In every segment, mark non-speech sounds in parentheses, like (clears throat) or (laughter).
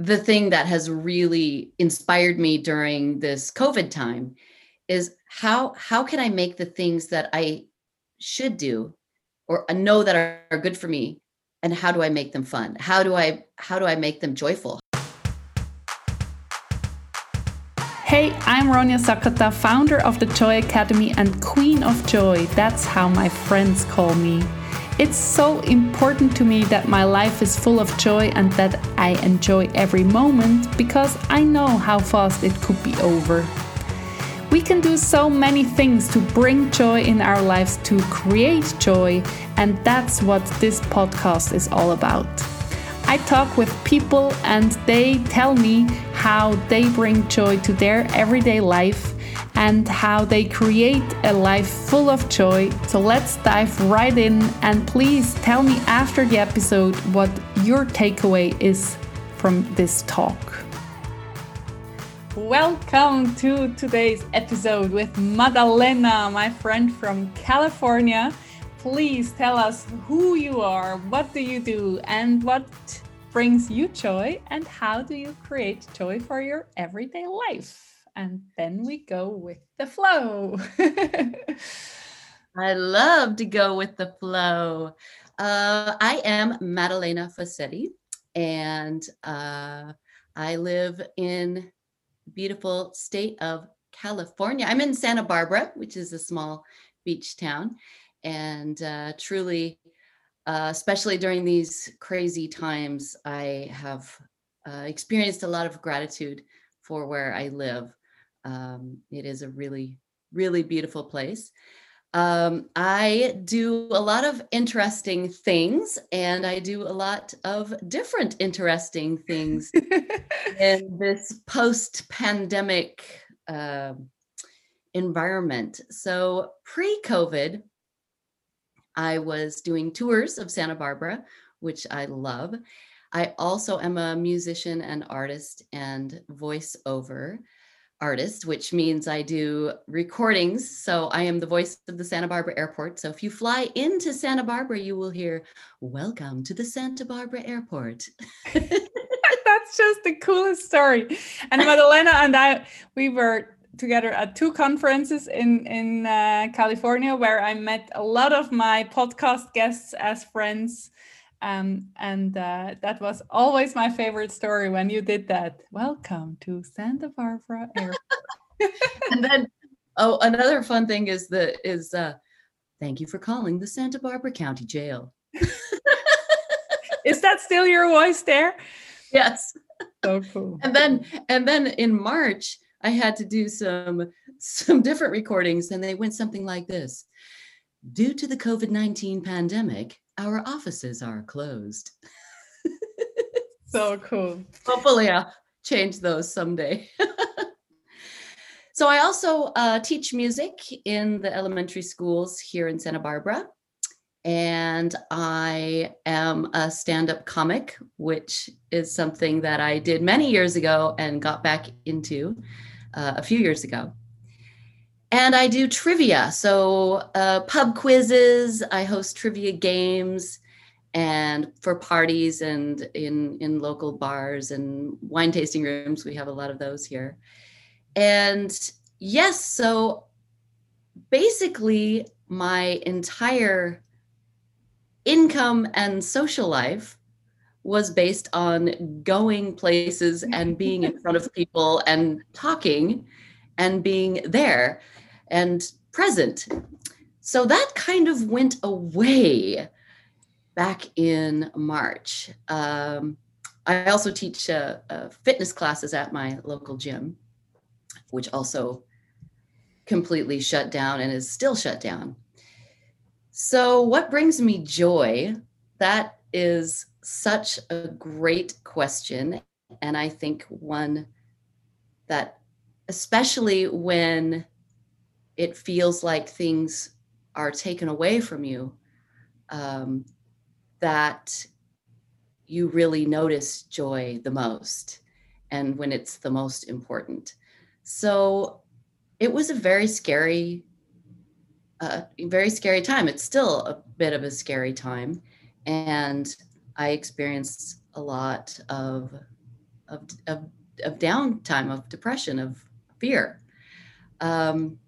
the thing that has really inspired me during this COVID time is how how can I make the things that I should do or uh, know that are, are good for me and how do I make them fun? How do I how do I make them joyful? Hey, I'm Ronja Sakata, founder of the Joy Academy and Queen of Joy. That's how my friends call me. It's so important to me that my life is full of joy and that I enjoy every moment because I know how fast it could be over. We can do so many things to bring joy in our lives, to create joy, and that's what this podcast is all about. I talk with people and they tell me how they bring joy to their everyday life and how they create a life full of joy. So let's dive right in and please tell me after the episode what your takeaway is from this talk. Welcome to today's episode with Madalena, my friend from California. Please tell us who you are, what do you do, and what brings you joy, and how do you create joy for your everyday life? And then we go with the flow. (laughs) I love to go with the flow. Uh, I am Madalena Fossatti, and uh, I live in beautiful state of California. I'm in Santa Barbara, which is a small beach town, and uh, truly, uh, especially during these crazy times, I have uh, experienced a lot of gratitude for where I live. Um, it is a really, really beautiful place. Um, I do a lot of interesting things and I do a lot of different interesting things in (laughs) this post pandemic uh, environment. So, pre COVID, I was doing tours of Santa Barbara, which I love. I also am a musician and artist and voiceover artist, which means I do recordings. So I am the voice of the Santa Barbara Airport. So if you fly into Santa Barbara, you will hear, Welcome to the Santa Barbara Airport. (laughs) (laughs) That's just the coolest story. And Madalena and I, we were together at two conferences in in uh, California where I met a lot of my podcast guests as friends um, and uh, that was always my favorite story when you did that. Welcome to Santa Barbara (laughs) Airport. and then, oh, another fun thing is the is uh, thank you for calling the Santa Barbara County Jail. is that still your voice there? Yes. So cool. And then and then in March, I had to do some some different recordings, and they went something like this. Due to the COVID 19 pandemic, our offices are closed. (laughs) so cool. Hopefully, I'll change those someday. (laughs) so, I also uh, teach music in the elementary schools here in Santa Barbara. And I am a stand up comic, which is something that I did many years ago and got back into uh, a few years ago and I do trivia. So, uh, pub quizzes, I host trivia games and for parties and in in local bars and wine tasting rooms we have a lot of those here and yes so basically my entire income and social life was based on going places and being in front of people and talking and being there and present. So that kind of went away back in March. Um, I also teach uh, uh, fitness classes at my local gym, which also completely shut down and is still shut down. So, what brings me joy? That is such a great question. And I think one that, especially when it feels like things are taken away from you um, that you really notice joy the most and when it's the most important so it was a very scary uh, very scary time it's still a bit of a scary time and i experienced a lot of of of, of downtime, of depression, of fear. Um,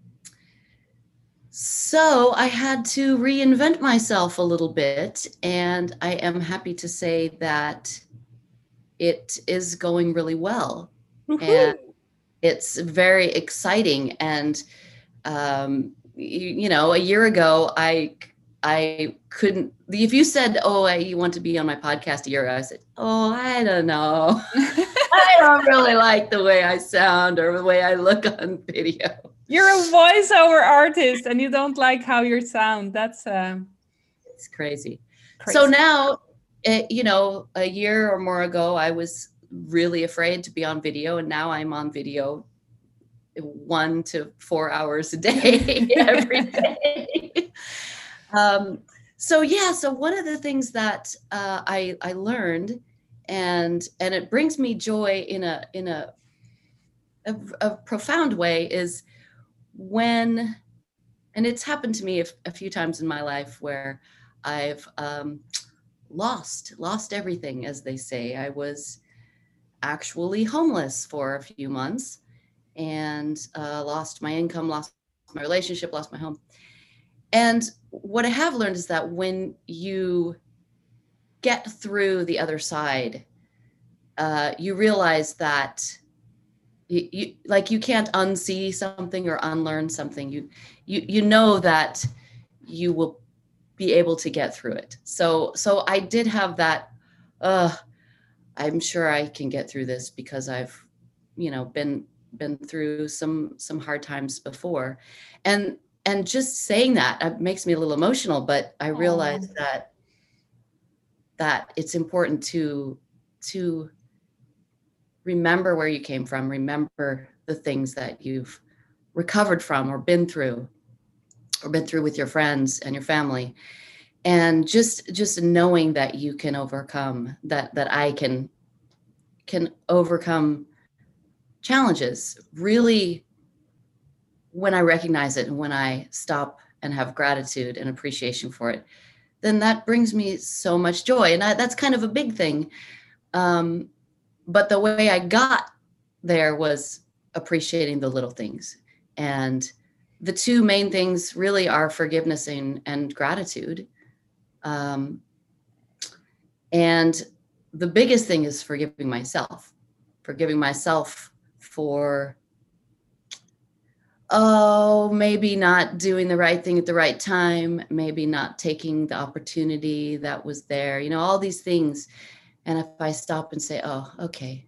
so I had to reinvent myself a little bit, and I am happy to say that it is going really well. And it's very exciting. And, um, you, you know, a year ago, I I couldn't. If you said, "Oh, I, you want to be on my podcast a year ago," I said, "Oh, I don't know. (laughs) I don't really like the way I sound or the way I look on video." You're a voiceover artist, and you don't like how you sound. That's uh, it's crazy. crazy. So now, it, you know, a year or more ago, I was really afraid to be on video, and now I'm on video one to four hours a day (laughs) every (laughs) day. um, so yeah, so one of the things that uh, I I learned, and and it brings me joy in a in a a, a profound way is when, and it's happened to me a, a few times in my life where I've um, lost lost everything, as they say. I was actually homeless for a few months and uh, lost my income, lost my relationship, lost my home. And what I have learned is that when you get through the other side, uh, you realize that you, you like you can't unsee something or unlearn something. You you you know that you will be able to get through it. So so I did have that. Uh, I'm sure I can get through this because I've you know been been through some some hard times before and and just saying that makes me a little emotional but i realize Aww. that that it's important to to remember where you came from remember the things that you've recovered from or been through or been through with your friends and your family. And just just knowing that you can overcome that that i can can overcome challenges. Really when i recognize it and when i stop and have gratitude and appreciation for it then that brings me so much joy. And I, that's kind of a big thing. Um, but the way i got there was appreciating the little things. And the two main things really are forgiveness and, and gratitude. Um, and the biggest thing is forgiving myself forgiving myself for oh maybe not doing the right thing at the right time maybe not taking the opportunity that was there you know all these things and if i stop and say oh okay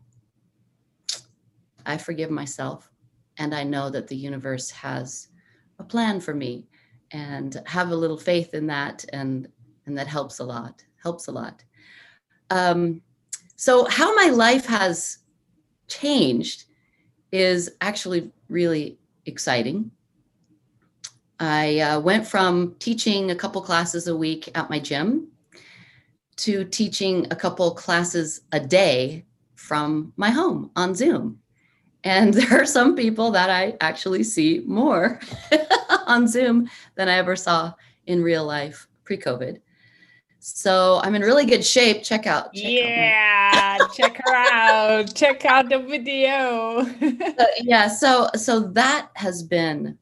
i forgive myself. And i know that the universe has a plan for me and have a little faith in that. And and that helps a lot helps a lot. Um, so how my life has changed is actually really exciting. I uh, went from teaching a couple classes a week at my gym to teaching a couple classes a day from my home on Zoom. And (laughs) there are some people that I actually see more (laughs) on Zoom than I ever saw in real life pre COVID. So I'm in really good shape. Check out. Check yeah, out (laughs) check her out. Check out the video. so, yeah, so so that has been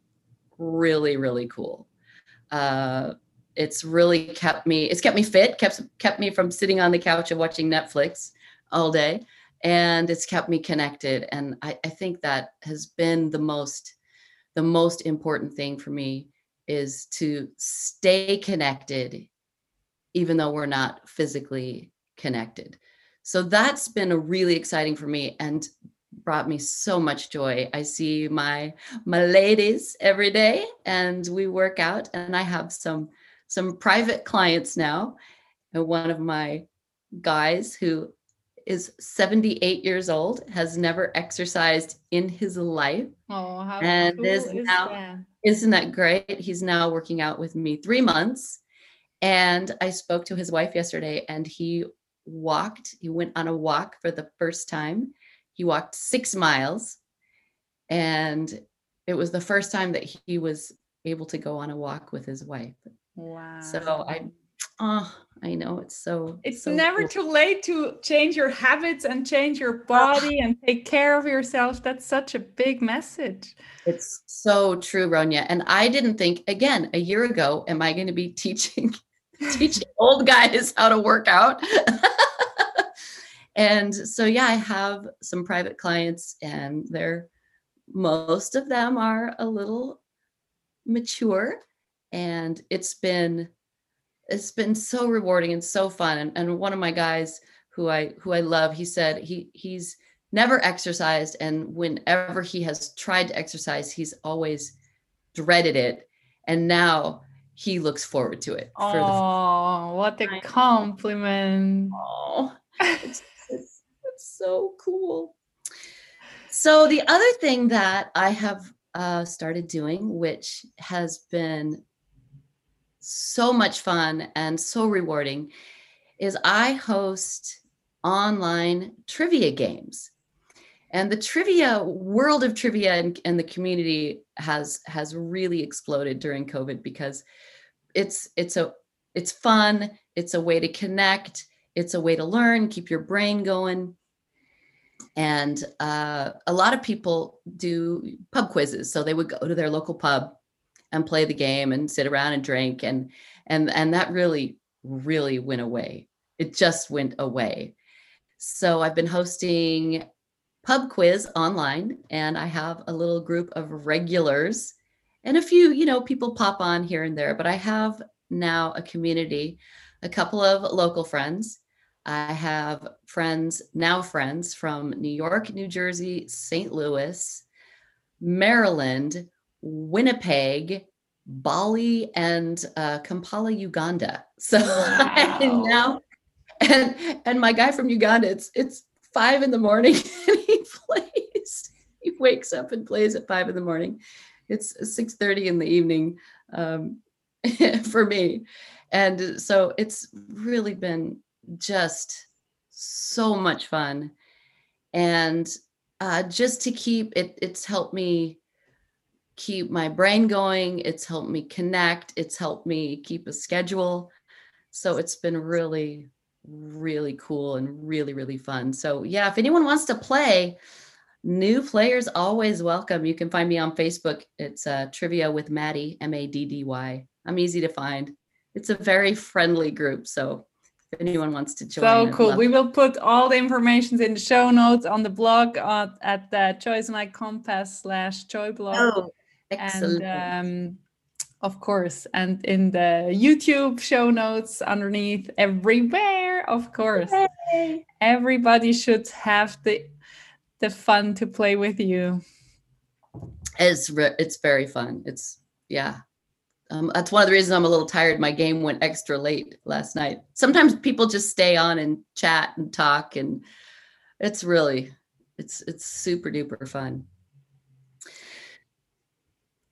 really really cool. Uh, it's really kept me. It's kept me fit. kept kept me from sitting on the couch and watching Netflix all day, and it's kept me connected. And I, I think that has been the most the most important thing for me is to stay connected even though we're not physically connected. So that's been a really exciting for me and brought me so much joy. I see my my ladies every day and we work out and I have some some private clients now. And one of my guys who is 78 years old, has never exercised in his life. Oh, how and cool is, is now, that? Isn't that great? He's now working out with me three months and I spoke to his wife yesterday, and he walked, he went on a walk for the first time. He walked six miles. And it was the first time that he was able to go on a walk with his wife. Wow. So I Oh, (tsk) I know it's so. It's so never cool. too late to change your habits and change your ah. body and take care of yourself. That's such a big message. It's so true, Ronja. And I didn't think again a year ago, am I going to be (laughs) teaching teaching old guys how to work out? (laughs) and so yeah, I have some private clients, and they're most of them are a little mature, and it's been it's been so rewarding and so fun. And, and one of my guys who I who I love, he said he he's never exercised and whenever he has tried to exercise he's always dreaded it and now he looks forward to it for the Oh, what a compliment. oh it's, (laughs) it's, it's so cool so the other thing that i have uh, started doing which has been so much fun and so rewarding is i host online trivia games. And the trivia world of trivia and, and the community has has really exploded during covid because it's it's a it's fun it's a way to connect it's a way to learn keep your brain going. And uh, a lot of people do pub quizzes. So they would go to their local pub and play the game and sit around and drink and and and that really really went away. It just went away. So i've been hosting pub quiz online and i have a little group of regulars and a few you know people pop on here and there but i have now a community a couple of local friends. I have friends now friends from new york new jersey st louis maryland winnipeg bali and uh, kampala uganda. (laughs) So Wow. and now and and my guy from uganda it's it's five in the morning (laughs) and he plays he wakes up and plays at five in the morning. It's 6.30 in the evening um, (laughs) for me. And so it's really been just so much fun. And uh, just to keep it it's helped me keep my brain going it's helped me connect it's helped me keep a schedule. So it's been really really cool and really really fun. So yeah if anyone wants to play new players always welcome. You can find me on facebook. It's uh, trivia with maddy m-a-d-d-y i'm easy to find. It's a very friendly group so if anyone wants to join So I'd cool. We will put all the information in the show notes on the blog uh, at the Joy Is My Compass slash Joy blog. oh excellent and um, of course, and in the YouTube show notes underneath everywhere, of course. Yay. Everybody should have the the fun to play with you. it's re- it's very fun it's yeah um, that's one of the reasons i'm a little tired my game went extra late last night sometimes people just stay on and chat and talk and it's really it's it's super duper fun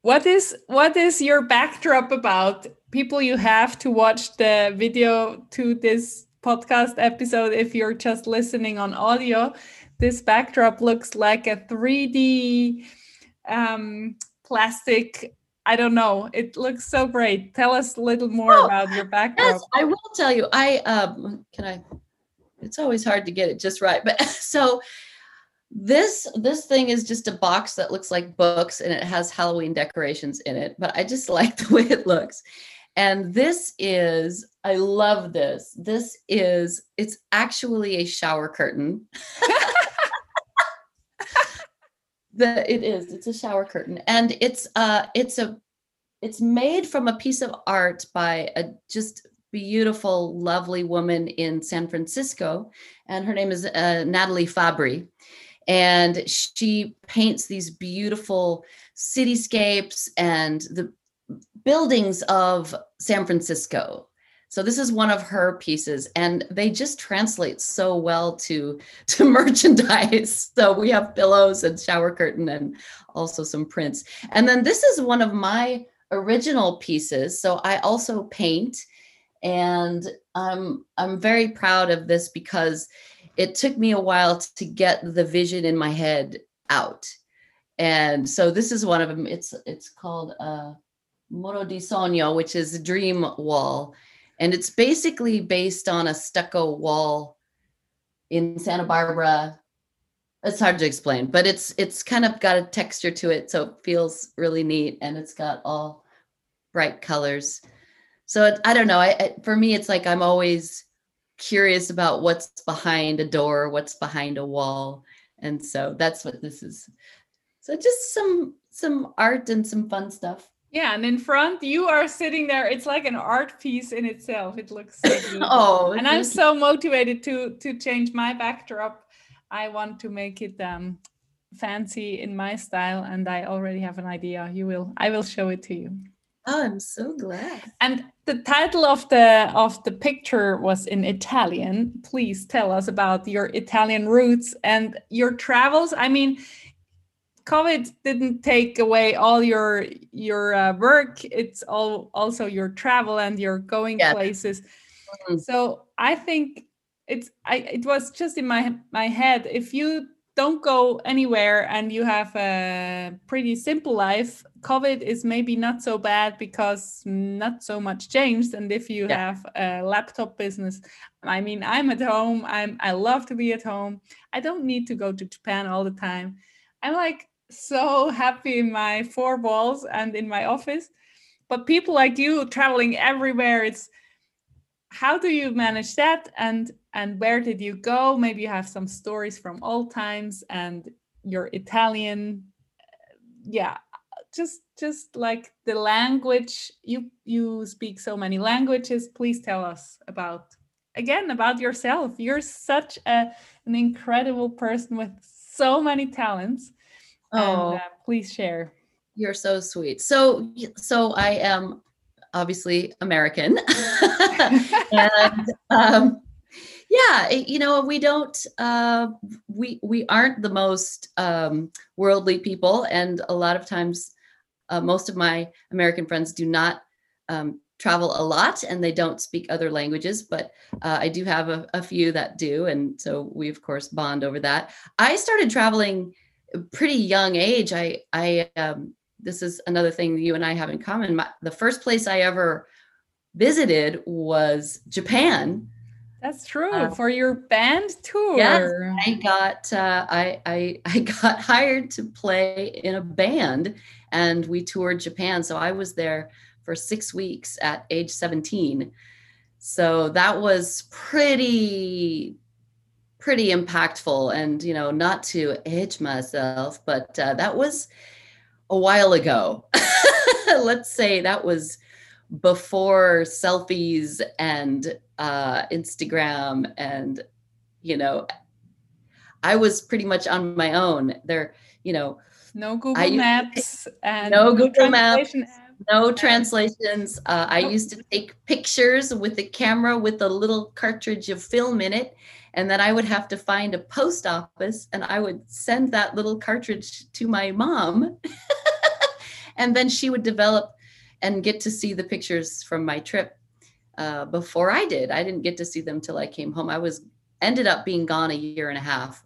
What is what is your backdrop about? People you have to watch the video to this podcast episode if you're just listening on audio. This backdrop looks like a 3D um, plastic. I don't know. It looks so great. Tell us a little more Oh, about your backdrop. yes i will tell you i um can i it's always hard to get it just right but (laughs) so this this thing is just a box that looks like books and it has halloween decorations in it but i just (laughs) like the way it looks. And this is i love this. This is it's actually a shower curtain. (laughs) The it is it's a shower curtain. And it's uh it's a it's made from a piece of art by a just beautiful lovely woman in san francisco. And her name is uh, natalie fabry and she paints these beautiful cityscapes and the buildings of san francisco. So this is one of her pieces and they just translate so well to (laughs) to merchandise. So we have pillows and shower curtain and also some prints. And then this is one of my original pieces so i also paint. And i'm i'm very proud of this because it took me a while to get the vision in my head out and so this is one of them it's it's called uh muro di sogno which is a dream wall and it's basically based on a stucco wall in Santa Barbara. It's hard to explain, but it's it's kind of got a texture to it, so it feels really neat, and it's got all bright colors. So it, I don't know. I, I for me, it's like I'm always curious about what's behind a door, what's behind a wall, and so that's what this is. So just some some art and some fun stuff. Yeah, and in front you are sitting there. It's like an art piece in itself. It looks so (laughs) beautiful. oh, and I'm so motivated to to change my backdrop. I want to make it um fancy in my style and I already have an idea. You will I will show it to you. Oh, I'm so glad. And the title of the of the picture was in Italian. Please tell us about your Italian roots and your travels. I mean, COVID didn't take away all your your uh, work. It's all also your travel and your going yeah. places. Mm-hmm. So I think it's I it was just in my my head. If you don't go anywhere and you have a pretty simple life, COVID is maybe not so bad because not so much changed. And if you yeah. have a laptop business, I mean, I'm at home. I'm I love to be at home. I don't need to go to Japan all the time. I'm like so happy in my four walls and in my office. But people like you traveling everywhere, it's how do you manage that and and where did you go? Maybe you have some stories from old times and your Italian yeah, just just like the language you you speak so many languages please tell us about again about yourself you're such a, an incredible person with so many talents Oh, and, uh, please share. You're so sweet. So, so I am obviously American, (laughs) and um, yeah, you know, we don't, uh, we we aren't the most um, worldly people, and a lot of times, uh, most of my American friends do not um, travel a lot and they don't speak other languages, but uh, I do have a, a, few that do. And so we, of course, bond over that. I started traveling pretty young age, I I um, this is another thing you and I have in common. My, the first place I ever visited was Japan. That's true uh, for your band tour. Yes, I got uh, I, I (laughs) I got hired to play in a band, and we toured Japan. So I was there for six weeks at age seventeen. So that was pretty pretty impactful and you know not to age myself but uh, that was a while ago. (laughs) Let's say that was before selfies and uh, instagram and you know i was pretty much on my own. There you know no google maps and no google maps no translations. Uh, i used to take pictures with the camera with a little cartridge of film in it and then I would have to find a post office and I would send that little cartridge to my mom. (laughs) and then she would develop and get to see the pictures from my trip uh, before I did. I didn't get to see them till I came home. I was ended up being gone a year and a half.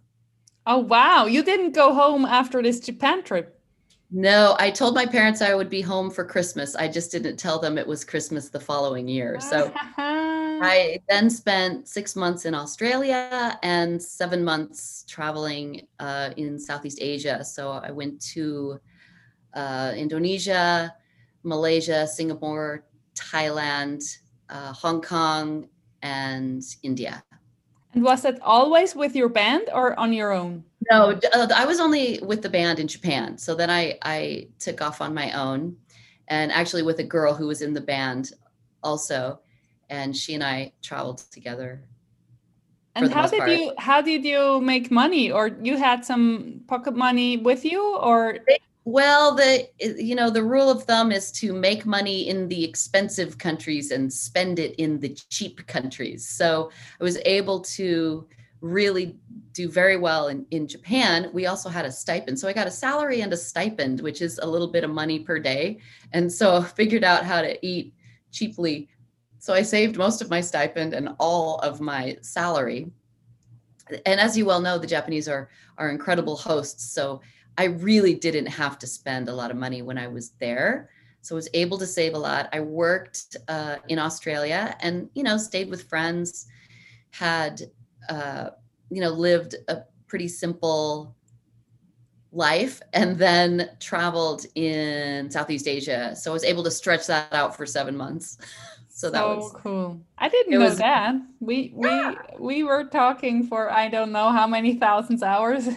Oh wow! You didn't go home after this Japan trip. No, I told my parents I would be home for Christmas. I just didn't tell them it was Christmas the following year. So (laughs) I then spent six months in Australia and seven months traveling uh, in Southeast Asia. So I went to uh, Indonesia, Malaysia, Singapore, Thailand, uh, Hong Kong, and India. And was that always with your band or on your own? No, uh, I was only with the band in Japan. So then I I took off on my own, and actually with a girl who was in the band also and she and I traveled together. And how did part. you how did you make money or you had some pocket money with you or well the you know the rule of thumb is to make money in the expensive countries and spend it in the cheap countries. So I was able to really do very well in, in Japan. We also had a stipend. So I got a salary and a stipend, which is a little bit of money per day. And so I figured out how to eat cheaply so I saved most of my stipend and all of my salary. And as you well know, the Japanese are are incredible hosts. So I really didn't have to spend a lot of money when I was there. so I was able to save a lot. I worked uh, in Australia and, you know, stayed with friends, had, uh, you know, lived a pretty simple life and then traveled in Southeast Asia. So I was able to stretch that out for seven months. (laughs) so, so that was cool. I didn't know was, that. We we we were talking for I don't know how many thousands hours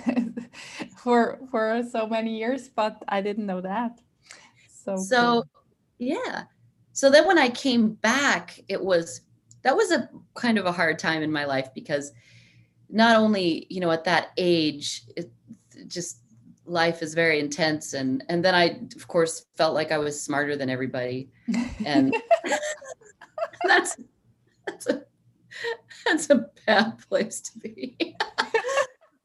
(laughs) for for so many years, but I didn't know that. So So cool. yeah. So then when I came back, it was that was a kind of a hard time in my life because not only, you know, at that age, it just life is very intense and and then i of course felt like i was smarter than everybody (laughs) and (laughs) (laughs) that's that's a that's a bad place to be. (laughs)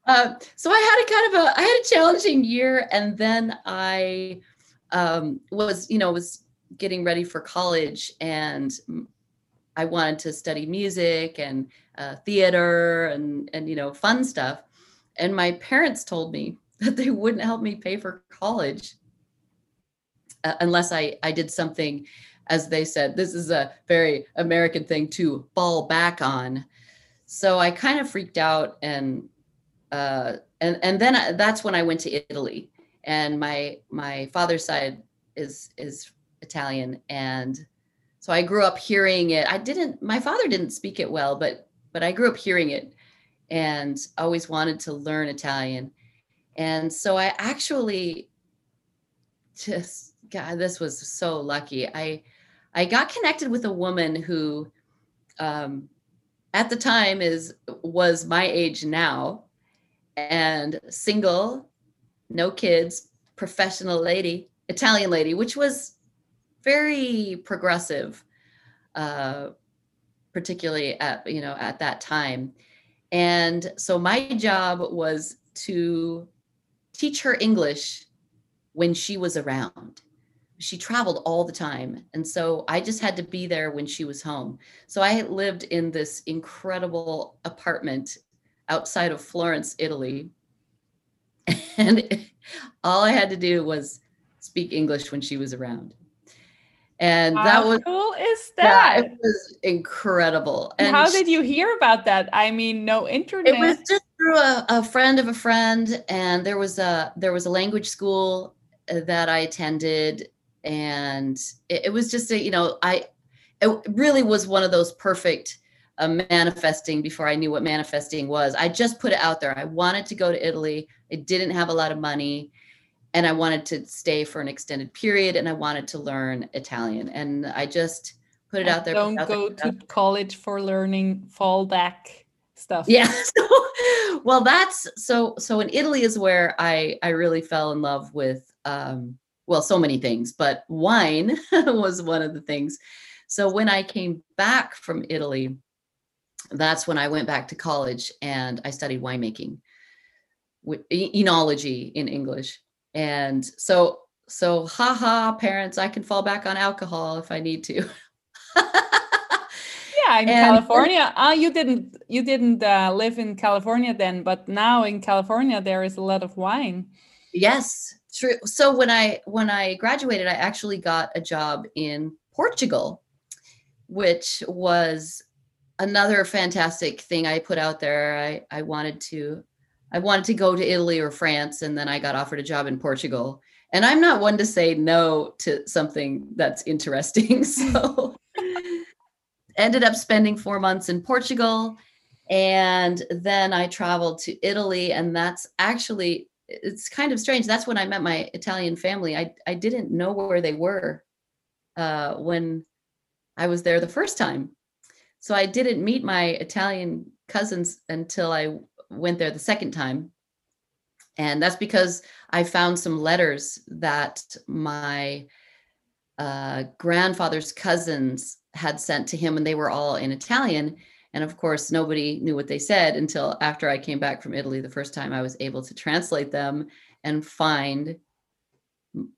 Uh, so i had a kind of a i had a challenging year and then i um, was you know was getting ready for college and i wanted to study music and uh, theater and and you know fun stuff. And my parents told me (laughs) that they wouldn't help me pay for college uh, unless I, I did something, as they said, this is a very American thing to fall back on. So I kind of freaked out and uh, and and then I, that's when I went to Italy. And my my father's side is is Italian, and so I grew up hearing it. I didn't. My father didn't speak it well, but but I grew up hearing it, and always wanted to learn Italian. And so I actually just God, this was so lucky. I I got connected with a woman who um at the time is was my age now and single, no kids, professional lady, Italian lady, which was very progressive, uh, particularly at you know at that time. And so my job was to teach her English when she was around. She traveled all the time. And so I just had to be there when she was home. So I lived in this incredible apartment outside of Florence, Italy. (laughs) And all I had to do was speak English when she was around. And that how was cool is that? Yeah, it was incredible. And how did you hear about that? I mean, no internet. It was just through a, a friend of a friend, and there was a there was a language school uh, that I attended, and it, it was just a you know I it really was one of those perfect uh, manifesting before I knew what manifesting was. I just put it out there. I wanted to go to Italy. I didn't have a lot of money and I wanted to stay for an extended period and I wanted to learn Italian. And I just put it out there. Don't go there, to college for learning fallback stuff. Yeah. (laughs) So, well, that's so. So in Italy is where I I really fell in love with. Um, well, so many things, but wine (laughs) was one of the things. So when I came back from Italy, that's when I went back to college and I studied winemaking, enology in English. And so so haha parents i can fall back on alcohol if i need to. (laughs) Yeah in and, california uh, you didn't you didn't uh, live in california then but now in california there is a lot of wine. Yes true so when i when i graduated i actually got a job in portugal which was another fantastic thing i put out there i i wanted to I wanted to go to Italy or France, and then I got offered a job in Portugal. And I'm not one to say no to something that's interesting. (laughs) So (laughs) ended up spending four months in Portugal. And then I traveled to Italy. And that's actually, it's kind of strange. That's when I met my Italian family. I, I didn't know where they were uh, when I was there the first time. So I didn't meet my Italian cousins until I went there the second time. And that's because I found some letters that my uh, grandfather's cousins had sent to him, and they were all in Italian. And of course, nobody knew what they said until after I came back from Italy the first time. I was able to translate them and find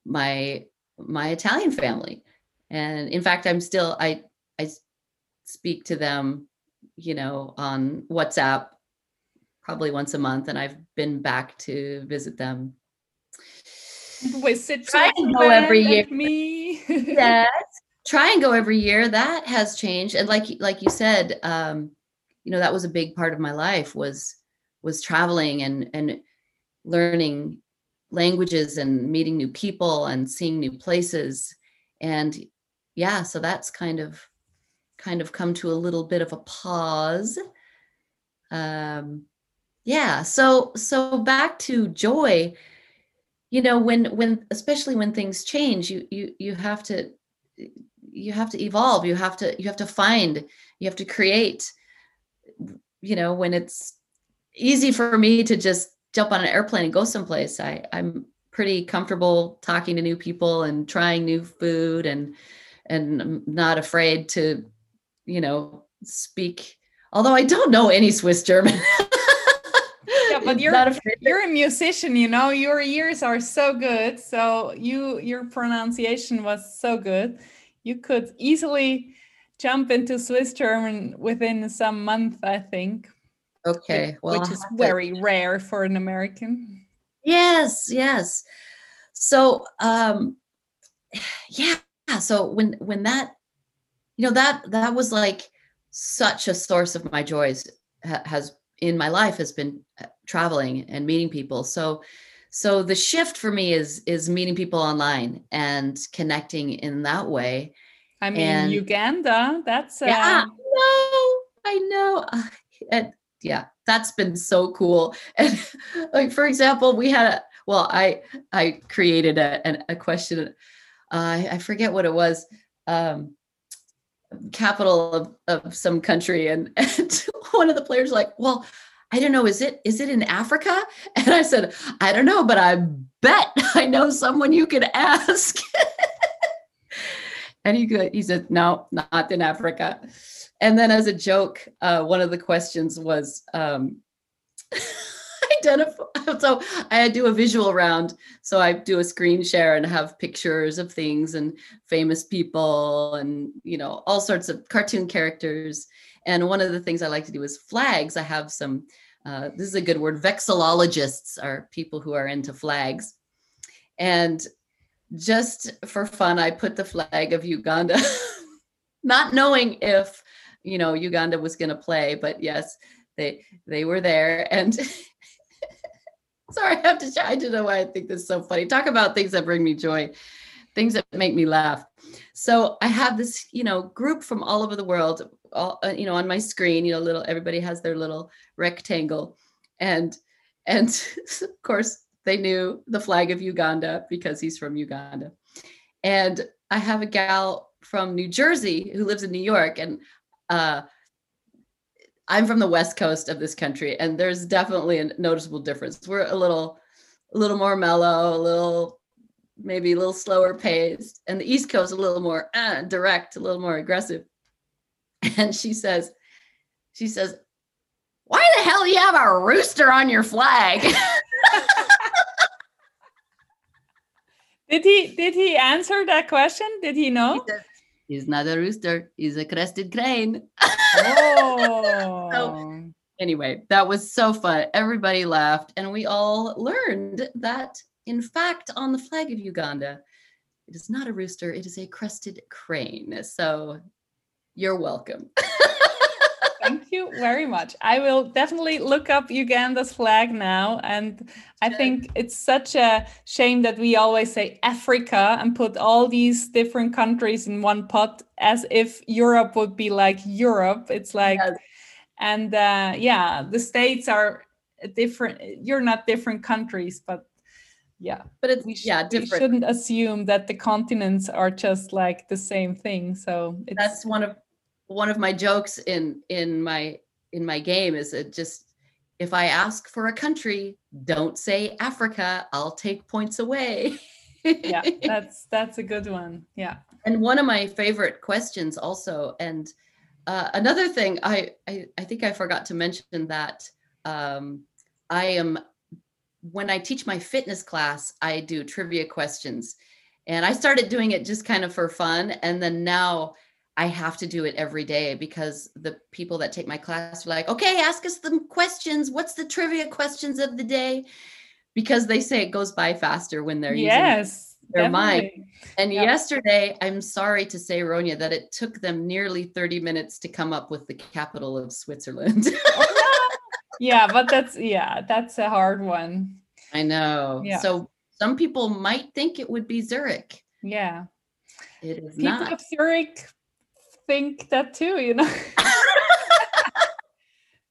my my Italian family. And in fact, I'm still I I speak to them, you know, on WhatsApp probably once a month, and I've been back to visit them. Visit go every year. Me. (laughs) yes try and go every year that has changed. And like like you said um you know that was a big part of my life was was traveling and and learning languages and meeting new people and seeing new places. And yeah so that's kind of kind of come to a little bit of a pause. Um yeah so so back to joy. You know when when especially when things change you you you have to you have to evolve you have to you have to find you have to create you know when it's easy for me to just jump on an airplane and go someplace i i'm pretty comfortable talking to new people and trying new food and and I'm not afraid to you know speak although i don't know any swiss german Yeah, (laughs) but you're not you're a musician, you know. Your ears are so good, so you your pronunciation was so good. You could easily jump into Swiss German within some month, I think. okay well which is have to- very rare for an American. Yes, yes. So um (sighs) yeah, so when when that you know that that was like such a source of my joys ha- has in my life has been uh, traveling and meeting people. So so the shift for me is is meeting people online and connecting in that way. I mean, And- Uganda, that's uh, Yeah, no, I know. (laughs) And yeah, that's been so cool. (laughs) And like for example, we had a well, I I created a an, a question. Uh, I I forget what it was. Um, capital of, of some country, and, (laughs) and one of the players like, well, I don't know. Is it is it in Africa? (laughs) And I said, I don't know, but I bet (laughs) I know someone you could ask. (laughs) and he could, he said, no, not in Africa. And then as a joke, uh, one of the questions was um, identify. (laughs) So I do a visual round. So I do a screen share and have pictures of things and famous people and, you know, all sorts of cartoon characters. And one of the things I like to do is flags. I have some, uh, this is a good word, vexillologists are people who are into flags. And just for fun, I put the flag of Uganda, (laughs) not knowing if, you know, Uganda was going to play, but yes, they they were there. And (laughs) sorry, I have to. I don't know why I think this is so funny. Talk about things that bring me joy, things that make me laugh. So I have this, you know, group from all over the world. All, uh, you know, on my screen, you know, little everybody has their little rectangle, and and (laughs) of course they knew the flag of Uganda because he's from Uganda. And I have a gal from New Jersey who lives in New York, and uh, I'm from the west coast of this country, and there's definitely a noticeable difference. We're a little, a little more mellow, a little, maybe a little slower paced, and the East Coast a little more uh, direct, a little more aggressive. (laughs) And she says, she says, "Why the hell do you have a rooster on your flag?" (laughs) Did he did he answer that question? Did he know? He says, He's not a rooster. He's a crested crane. (laughs) Oh. anyway, that was so fun. Everybody laughed, and we all learned that, in fact, on the flag of Uganda, it is not a rooster, it is a crested crane. So you're welcome. (laughs) Thank you very much. I will definitely look up Uganda's flag now. And I think it's such a shame that we always say Africa and put all these different countries in one pot as if Europe would be like Europe. It's like, Yes. and uh, yeah, the states are different, you're not different countries, but yeah. But it's We, yeah, we shouldn't assume that the continents are just like the same thing. So it's That's one of one of my jokes in in my in my game is it just if I ask for a country, don't say Africa, I'll take points away. (laughs) yeah, (laughs) that's that's a good one. Yeah. and one of my favorite questions also and uh, another thing I, I i think i forgot to mention that um, i am when i teach my fitness class i do trivia questions and i started doing it just kind of for fun and then now i have to do it every day because the people that take my class are like okay ask us the questions what's the trivia questions of the day because they say it goes by faster when they're using yes, their mind. definitely. And Yep. yesterday, I'm sorry to say, Ronja, that it took them nearly 30 minutes to come up with the capital of Switzerland. (laughs) Oh, yeah, but that's yeah, that's a hard one. I know. Yeah. So some people might think it would be Zurich. Yeah. It is People not. of Zurich think that too, you know. (laughs)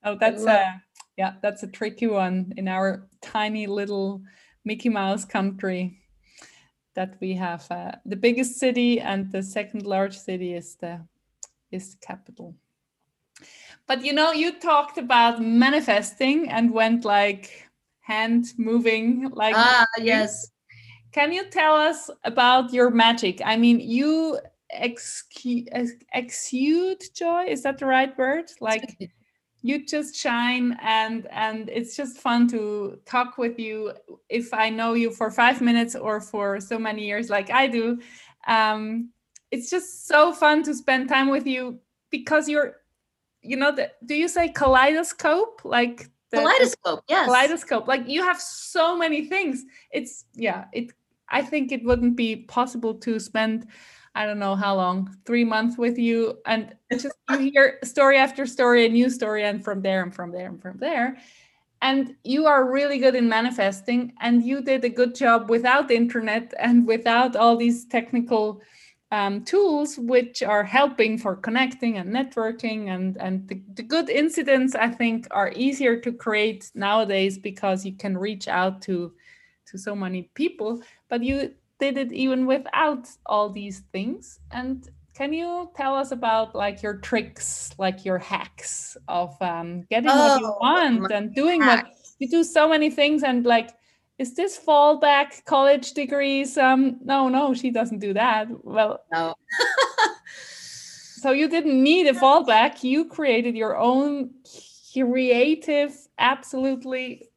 oh, that's a yeah, that's a tricky one in our tiny little Mickey Mouse country. That we have uh, the biggest city and the second large city is the is the capital. But you know, you talked about manifesting and went like hand moving, like ah, yes. can you tell us about your magic? I mean, you ex- exude joy. Is that the right word? Like you just shine, and and it's just fun to talk with you. If I know you for five minutes or for so many years, like I do, um, it's just so fun to spend time with you because you're, you know, the, do you say kaleidoscope? Like the, Kaleidoscope, yes. kaleidoscope like you have so many things it's yeah it i think it wouldn't be possible to spend i don't know how long three months with you and just you hear story after story a new story and from there and from there and from there. And you are really good in manifesting and you did a good job without the internet and without all these technical um, tools which are helping for connecting and networking and and the, the good incidents i think are easier to create nowadays because you can reach out to to so many people. But you did it even without all these things? And can you tell us about like your tricks like your hacks of um, getting what you Oh, want and doing what you do so many things and like is this fallback college degrees? Um no no she doesn't do that. Well No. so you didn't need a fallback. You created your own creative absolutely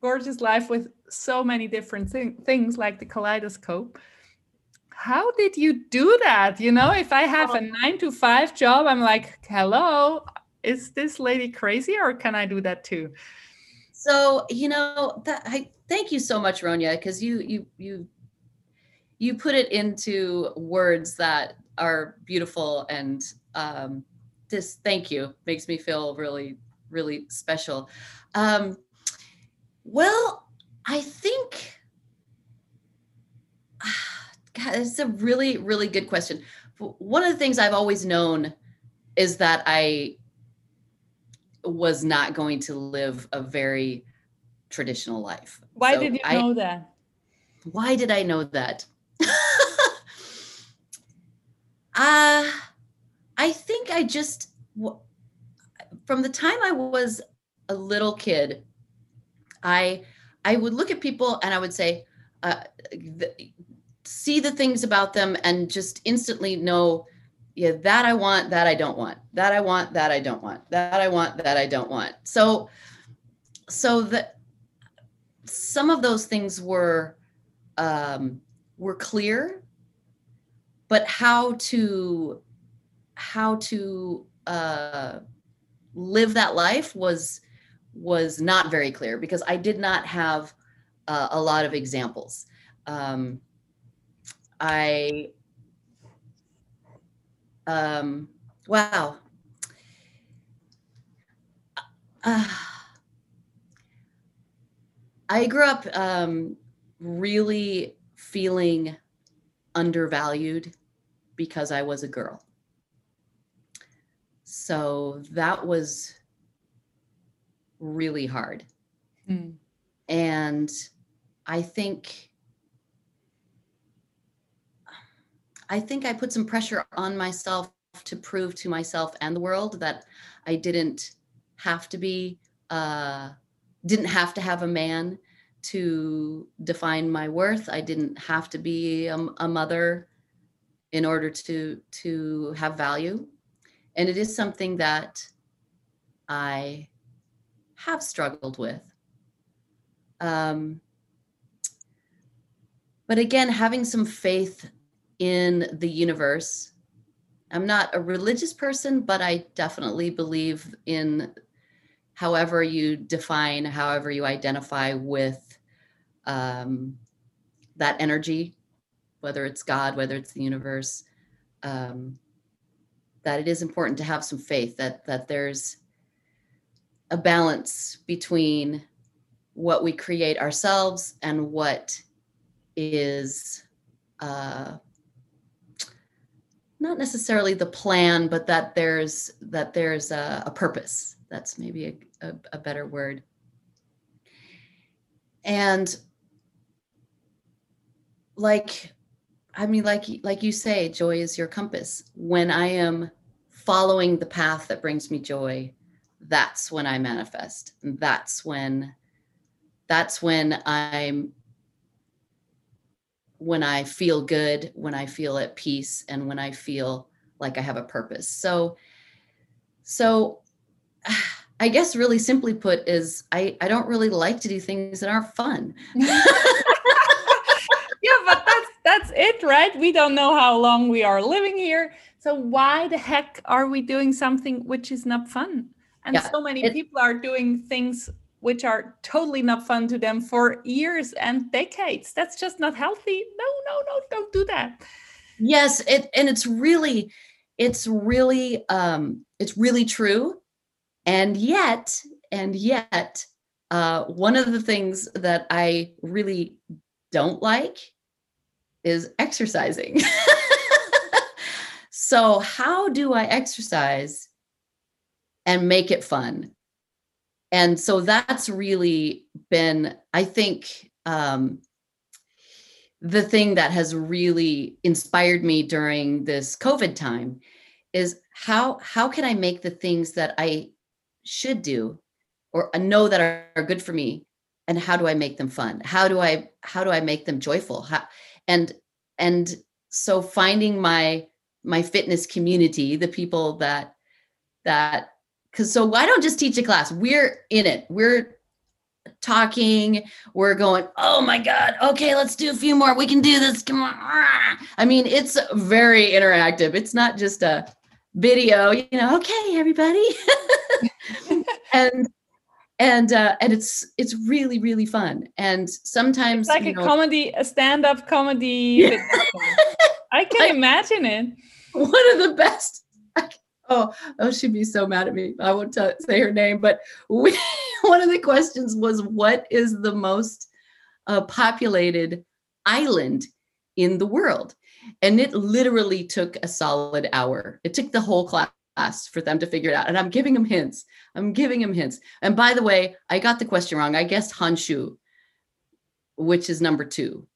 gorgeous life with so many different thing, things like the kaleidoscope. How did you do that? You know if i have a nine to five job i'm like hello is this lady crazy or can i do that too? So you know that I thank you so much, Ronja, because you you you you put it into words that are beautiful and um, this thank you makes me feel really really special. Um, well, I think (sighs) God, it's a really really good question. One of the things I've always known is that I was not going to live a very traditional life. why So did you I- know that Why did I know that? (laughs) uh, I think I just, from the time I was a little kid, I I would look at people and I would say, uh, see the things about them and just instantly know, yeah, that I want, that I don't want, that I want, that I don't want, that I want, that I don't want. So, so that some of those things were um, were clear, but how to how to uh, live that life was was not very clear because I did not have uh, a lot of examples. Um, I um, wow. Uh, (sighs) I grew up um, really feeling undervalued because I was a girl. So that was really hard. Hmm. And I think I think I put some pressure on myself to prove to myself and the world that I didn't have to be uh didn't have to have a man to define my worth. I didn't have to be a, a mother in order to to have value. And it is something that I have struggled with. Um, but again, having some faith in the universe. I'm not a religious person, but I definitely believe in however you define, however you identify with um, that energy, whether it's God, whether it's the universe, um, that it is important to have some faith that that there's a balance between what we create ourselves and what is uh, not necessarily the plan, but that there's that there's a, a purpose. That's maybe a, a, a better word. And like i mean like like you say joy is your compass when i am following the path that brings me joy that's when i manifest and that's when that's when i'm when i feel good when i feel at peace and when i feel like i have a purpose so so (sighs) i guess really simply put is i i don't really like to do things that aren't fun (laughs) yeah, but that's that's it, right? We don't know how long we are living here. So why the heck are we doing something which is not fun? And yeah, so many it, people are doing things which are totally not fun to them for years and decades. That's just not healthy. No, no, no, don't do that. Yes, it and it's really it's really um it's really true. And yet, and yet, uh one of the things that I really don't like is exercising. (laughs) so, how do I exercise and make it fun? And so that's really been, I think, um, the thing that has really inspired me during this COVID time is how how can I make the things that I should do or know that are, are good for me and how do I make them fun? How do I how do I make them joyful? How and and so finding my my fitness community the people that that because so why don't just teach a class? We're in it. We're talking. We're going oh my god okay let's do a few more. We can do this. Come on. I mean it's very interactive. It's not just a video you know okay everybody. (laughs) And and uh, and it's it's really really fun. And sometimes it's like a know, comedy a stand-up comedy yeah. i can (laughs) imagine it. One of the best (laughs) oh oh she'd be so mad at me i won't tell, say her name but we, (laughs) one of the questions was what is the most uh, populated island in the world and it literally took a solid hour it took the whole class for them to figure it out. And I'm giving them hints. I'm giving them hints. And by the way, I got the question wrong. I guessed Honshu, which is number two.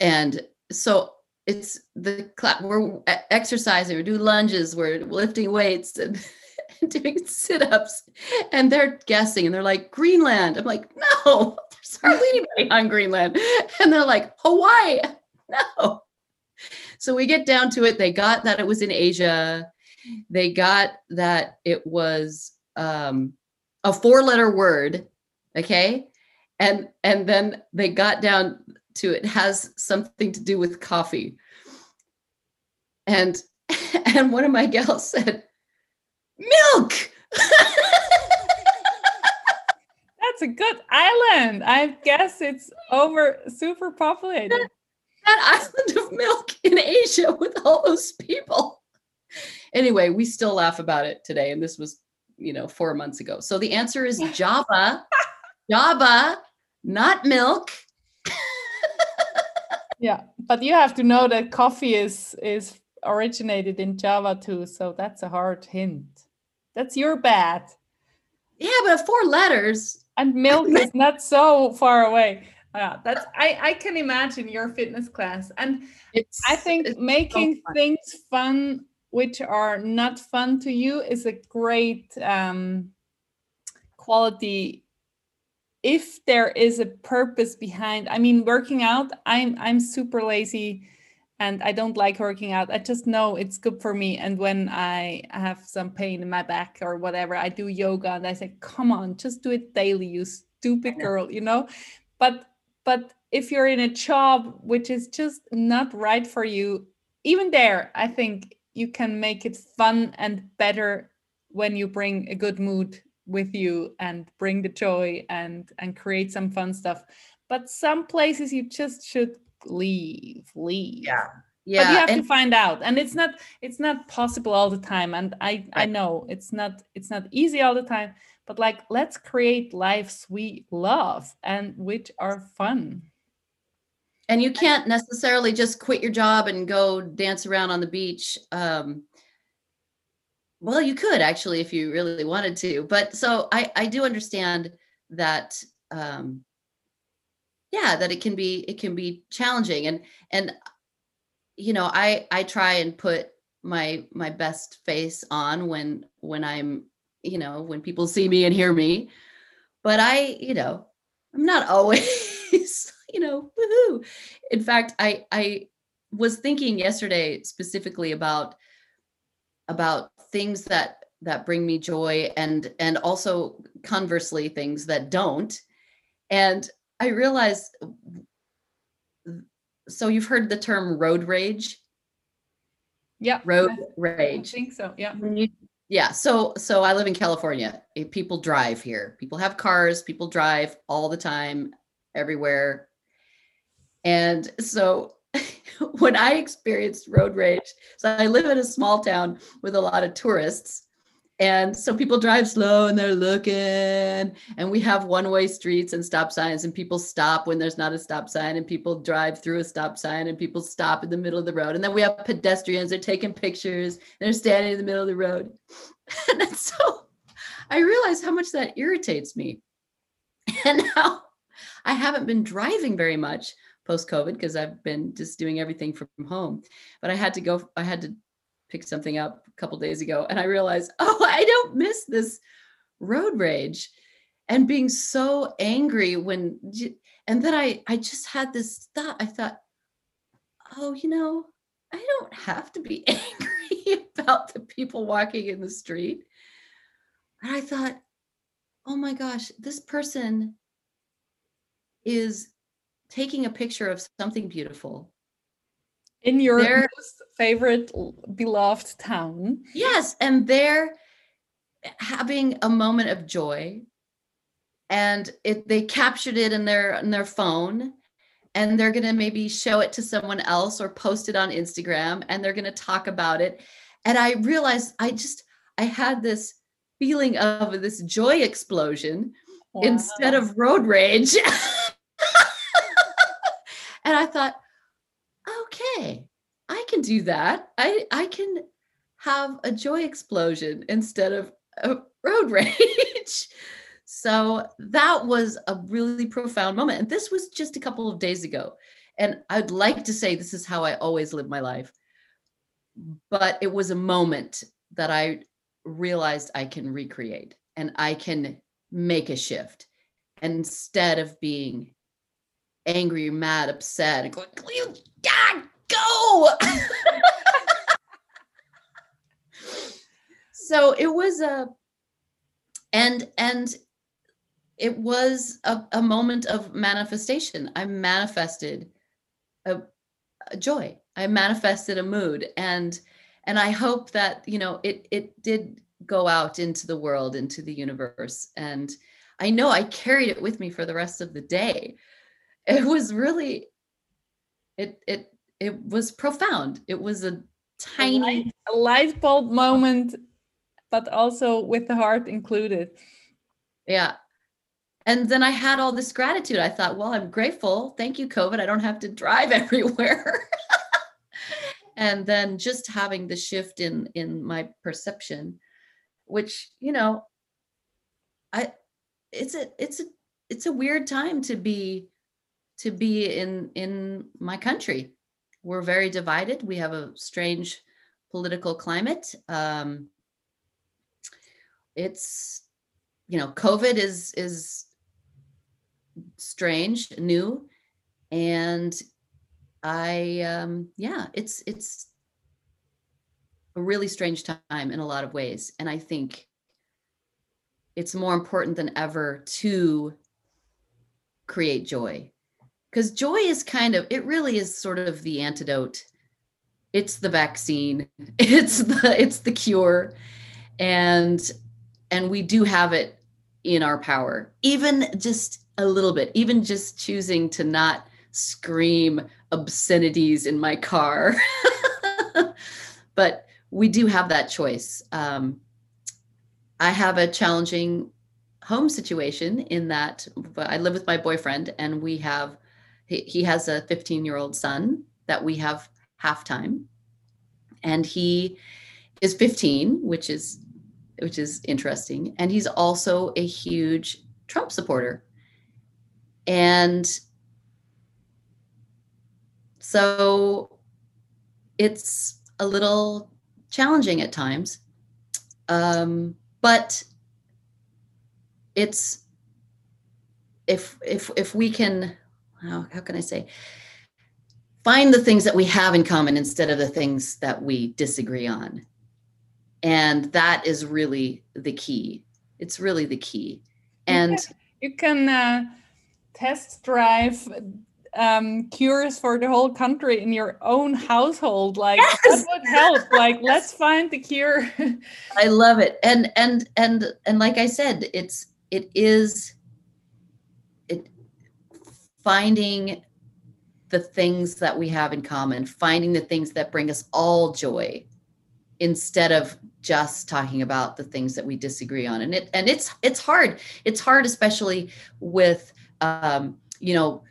And so it's the clap. We're exercising, we're doing lunges, we're lifting weights and (laughs) doing sit-ups. And they're guessing and they're like, Greenland. I'm like, no, (laughs) there's hardly anybody on Greenland. (laughs) And they're like, Hawaii. No. So we get down to it. They got that it was in Asia they got that it was um, a four letter word okay and and then they got down to it has something to do with coffee and (laughs) and one of my gals said milk (laughs) that's a good island i guess it's over super populated that, that island of milk in asia with all those people anyway, we still laugh about it today. And this was, you know, four months ago. So the answer is (laughs) Java, Java, not milk. Yeah, but you have to know that coffee is is originated in Java too. So that's a hard hint. That's your bad. Yeah, but four letters. And milk is (laughs) not so far away. Yeah, that's I I can imagine your fitness class, and it's, I think making so things fun which are not fun to you is a great um, quality if there is a purpose behind i mean working out i'm i'm super lazy and i don't like working out. I just know it's good for me. And when i have some pain in my back or whatever i do yoga and i say come on just do it daily you stupid girl you know? But but if you're in a job which is just not right for you even there i think you can make it fun and better when you bring a good mood with you and bring the joy and and create some fun stuff. But some places you just should leave leave. Yeah. Yeah but you have and- to find out and it's not it's not possible all the time and i i know it's not it's not easy all the time but like let's create lives we love and which are fun. And you can't necessarily just quit your job and go dance around on the beach um well you could actually if you really wanted to but so i i do understand that um yeah that it can be it can be challenging and and you know i i try and put my my best face on when when i'm you know when people see me and hear me but i you know i'm not (laughs) always you know woohoo. In fact i i was thinking yesterday specifically about about things that that bring me joy and and also conversely things that don't. And i realized so you've heard the term road rage? Yeah road I rage. think so yeah. You yeah so so i live in california. People drive here. People have cars people drive all the time everywhere. And so (laughs) when i experienced road rage so i live in a small town with a lot of tourists and so people drive slow and they're looking and we have one way streets and stop signs and people stop when there's not a stop sign and people drive through a stop sign and people stop in the middle of the road and then we have pedestrians they're taking pictures they're standing in the middle of the road. (laughs) And so i realize how much that irritates me. (laughs) And now i haven't been driving very much post covid because i've been just doing everything from home but i had to go i had to pick something up a couple days ago and i realized (laughs) oh i don't miss this road rage and being so angry when and then i i just had this thought i thought oh you know i don't have to be (laughs) angry about the people walking in the street. And i thought oh my gosh this person is taking a picture of something beautiful in your most favorite beloved town Yes, and they're having a moment of joy, and it they captured it in their in their phone, and they're gonna maybe show it to someone else or post it on Instagram, and they're gonna talk about it. And I realized I just I had this feeling of this joy explosion instead of road rage. (laughs) and I thought, okay, I can do that. I I can have a joy explosion instead of a road (laughs) rage. so that was a really profound moment. And this was just a couple of days ago. And I'd like to say this is how I always live my life. But it was a moment that I realized I can recreate and I can make a shift instead of being angry, mad, upset, and going, you God, go. (laughs) so it was a and and it was a, a moment of manifestation. I manifested a, a joy. I manifested a mood and and I hope that you know it it did go out into the world, into the universe. And I know I carried it with me for the rest of the day. It was really it it it was profound. It was a a tiny light, a light bulb moment but also with the heart included Yeah. And then I had all this gratitude. I thought, well, I'm grateful. Thank you, COVID. I don't have to drive (laughs) everywhere. and then just having the shift in in my perception, which, you know, I it's a it's a it's a weird time to be to be in in my country. We're very divided. We have a strange political climate. Um it's you know covid is is strange new and i um yeah it's it's a really strange time in a lot of ways and i think it's more important than ever to create joy because joy is kind of it really is sort of the antidote it's the vaccine (laughs) it's the it's the cure and and we do have it in our power, even just a little bit, even just choosing to not scream obscenities in my car. (laughs) but we do have that choice. Um, I have a challenging home situation in that I live with my boyfriend and we have, he, has a 15 year old son that we have half time. And he is 15, which is which is interesting. And he's also a huge Trump supporter. And so it's a little challenging at times. Um, but it's if if if we can how, how can I say? Find the things that we have in common instead of the things that we disagree on. And that is really the key. It's really the key. And you can, uh, test drive um, cures for the whole country in your own household. Like yes! that would help. Like let's find the cure. (laughs) I love it. And and and and like i said it's it is finding the things that we have in common finding the things that bring us all joy instead of just talking about the things that we disagree on. And it and it's it's hard. It's hard especially with um you know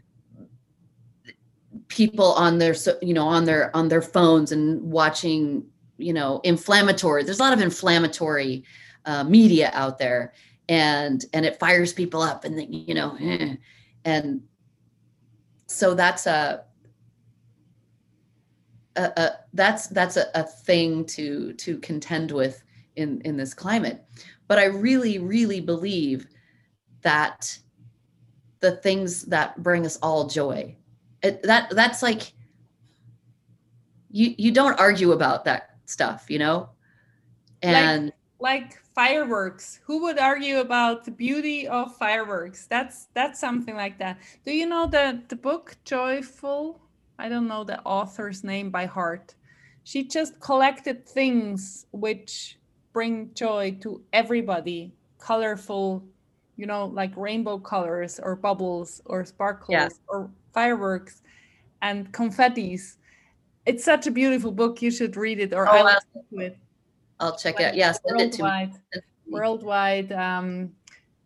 people on their you know on their on their phones and watching you know inflammatory there's a lot of inflammatory uh, media out there. And and it fires people up and then you know eh. and so that's a a, a, that's that's a, a thing to to contend with in in this climate. But i really really believe that the things that bring us all joy it, that that's like you you don't argue about that stuff you know? And like, like fireworks who would argue about the beauty of fireworks that's that's something like that do you know the the book joyful I don't know the author's name by heart. She just collected things which bring joy to everybody, colorful, you know, like rainbow colors or bubbles or sparkles yeah. or fireworks and confettis. It's such a beautiful book. You should read it or oh, I'll, it. I'll check like it. Yes, worldwide, worldwide um,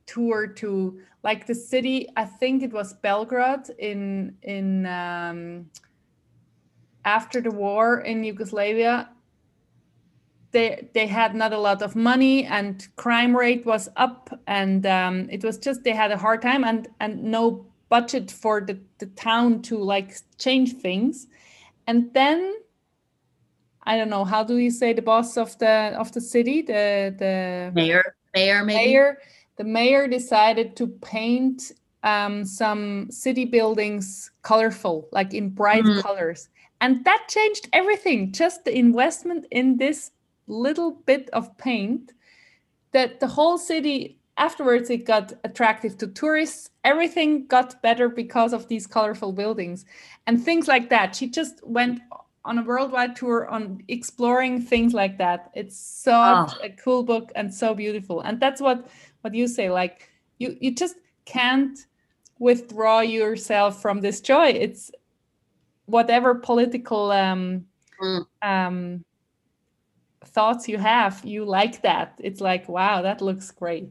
tour to like the city. I think it was Belgrade in in um, after the war in Yugoslavia, they they had not a lot of money and crime rate was up and um, it was just they had a hard time and and no budget for the, the town to like change things and then i don't know how do you say the boss of the of the city the the mayor mayor maybe? mayor the mayor decided to paint um, some city buildings colorful like in bright mm. colors and that changed everything. Just the investment in this little bit of paint that the whole city afterwards it got attractive to tourists everything got better because of these colorful buildings and things like that she just went on a worldwide tour on exploring things like that it's such oh. a cool book and so beautiful and that's what what you say like you you just can't withdraw yourself from this joy it's whatever political um, mm. um, thoughts you have, you like that. It's like, wow, that looks great.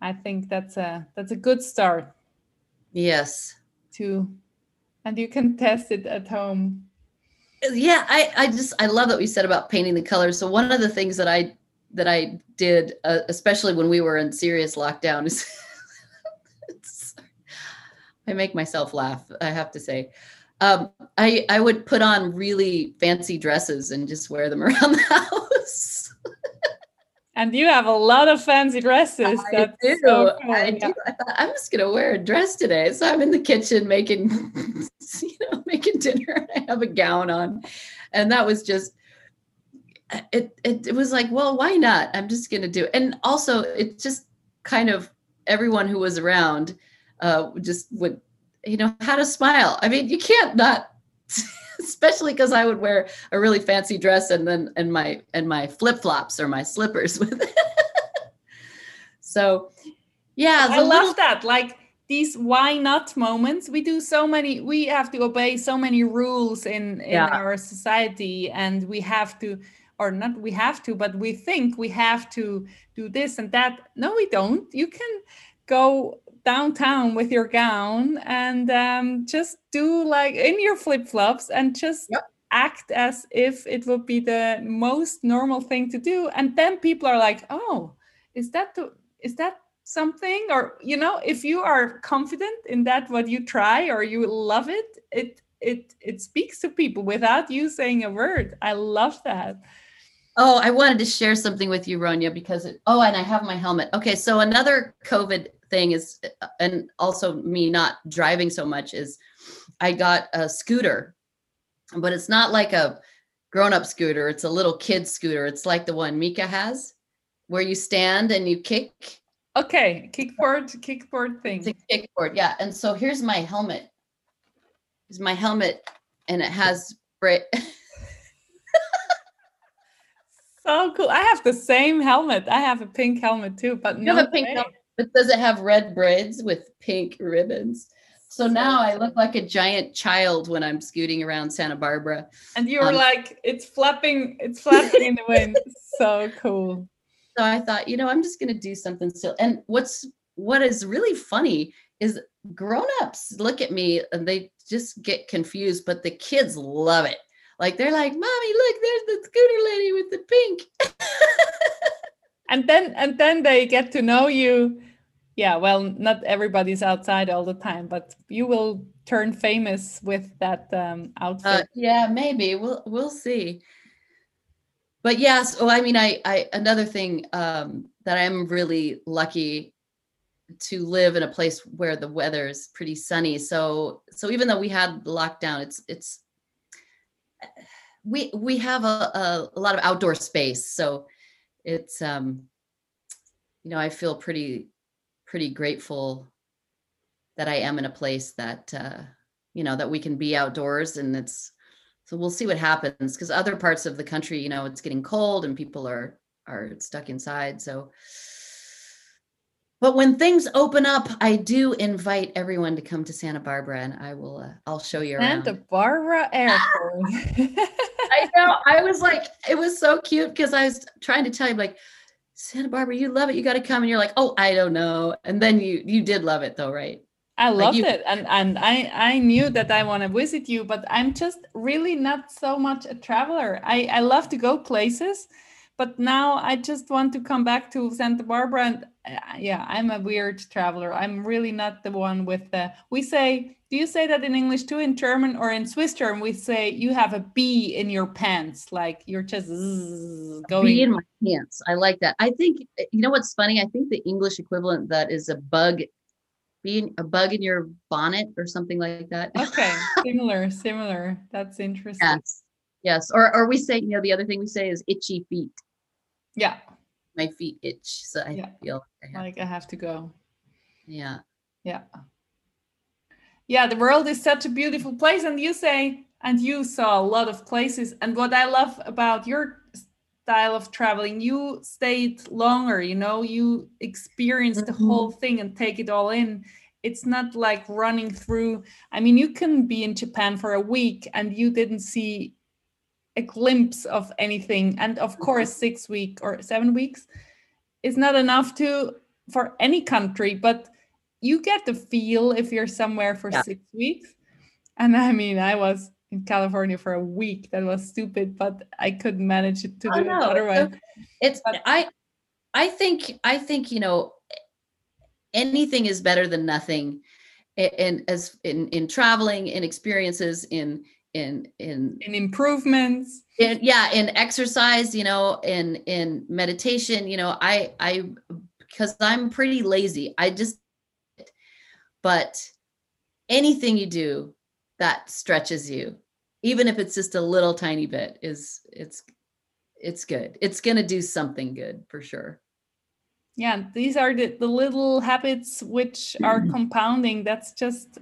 I think that's a that's a good start. Yes. To, and you can (laughs) test it at home. Yeah, I I just I love that we said about painting the colors. So one of the things that I that I did, uh, especially when we were in serious lockdown, is (laughs) I make myself laugh. I have to say, um, I I would put on really fancy dresses and just wear them (laughs) around the house. And you have a lot of fancy dresses. I do. So cool. I do. I thought I'm just gonna wear a dress today. So I'm in the kitchen making, (laughs) you know, making dinner. (laughs) I have a gown on, and that was just. It, it it was like, well, why not? I'm just gonna do it. And also, it just kind of everyone who was around uh, just would you know, how to smile. I mean, you can't not, (laughs) (laughs) especially because I would wear a really fancy dress and then and my and my flip flops or my slippers (laughs) with it. so Yeah, I love that. Like these why not moments. We do so many. We have to obey so many rules in in Yeah. our society, and we have to, or not. We have to, but we think we have to do this and that. No, we don't. You can go downtown with your gown and um, just do like in your flip flops and just Yep. act as if it would be the most normal thing to do. And then people are like, "Oh, is that the is that something?" Or you know, if you are confident in that what you try or you love it, it it it speaks to people without you saying a word. I love that. Oh, I wanted to share something with you, Ronja, because it, oh, and I have my helmet. Okay, so another COVID thing is, and also me not driving so much is, I got a scooter, but it's not like a grown-up scooter. It's a little kid scooter. It's like the one Mika has, where you stand and you kick. Okay, kickboard, kickboard thing. It's a kickboard, yeah. And so here's my helmet. Here's my helmet, and it has bra- (laughs) So cool. I have the same helmet. I have a pink helmet too, but You no have a pink way. helmet, but does it have red braids with pink ribbons? So now I look like a giant child when I'm scooting around Santa Barbara. And you were Um, like, it's flapping, it's flapping in the (laughs) wind. So cool. So I thought, you know, I'm just going to do something silly. And what's what is really funny is grown-ups look at me and they just get confused, but the kids love it. Like they're like, "Mommy, look, there's the scooter lady with the pink." (laughs) And then and then they get to know you. Yeah, well, not everybody's outside all the time, but you will turn famous with that um, outfit. Uh, yeah, maybe we'll we'll see. But yes, oh, I mean, I I another thing um, that I'm really lucky to live in a place where the weather is pretty sunny. So so even though we had lockdown, it's it's we we have a, a, a lot of outdoor space. So it's um you know I feel pretty pretty grateful that I am in a place that uh, you know that we can be outdoors and it's so we'll see what happens because other parts of the country you know it's getting cold and people are are stuck inside so but when things open up i do invite everyone to come to santa barbara and i will uh, i'll show you around Santa Barbara Airport. (laughs) i know. I was like it was so cute because i was trying to tell you like santa barbara you love it. You got to come. And you're like oh i don't know. And then you you did love it though right? I Like loved you- it, and and I I knew that I want to visit you, but I'm just really not so much a traveler. I I love to go places, but now I just want to come back to Santa Barbara, and uh, yeah, I'm a weird traveler. I'm really not the one with the. We say, do you say that in English too? In German or in Swiss German, we say you have a bee in your pants, like you're just going. Bee in my pants. I like that. I think eh, you know what's funny. I think the English equivalent that is a bug, being a bug in your bonnet or something like that. okay, (laughs) similar, similar. That's interesting. yes, yes. Or or we say you know the other thing we say is itchy feet. Yeah, My feet itch, so I Yeah. feel like I have, like I have to go. yeah. Yeah. Yeah, the world is such a beautiful place. And you say, and you saw a lot of places. And what I love about your style of traveling, you stayed longer, you know, you experience the Mhm. whole thing and take it all in. It's not like running through. I mean, you can be in Japan for a week and you didn't see a glimpse of anything. And of mm-hmm. course, six week or seven weeks is not enough to for any country, but you get the feel if you're somewhere for Yeah. six weeks. And I mean, I was in California for a week. That was stupid, but I couldn't manage it to Oh, do no, it otherwise. It's But- I I think I think you know anything is better than nothing and as in in traveling in experiences in in in In improvements. in yeah in exercise you know in in meditation you know i i because i'm pretty lazy i just but anything you do that stretches you even if it's just a little tiny bit is it's it's good it's going to do something good for sure Yeah, these are the, the little habits which are (clears throat) compounding. That's just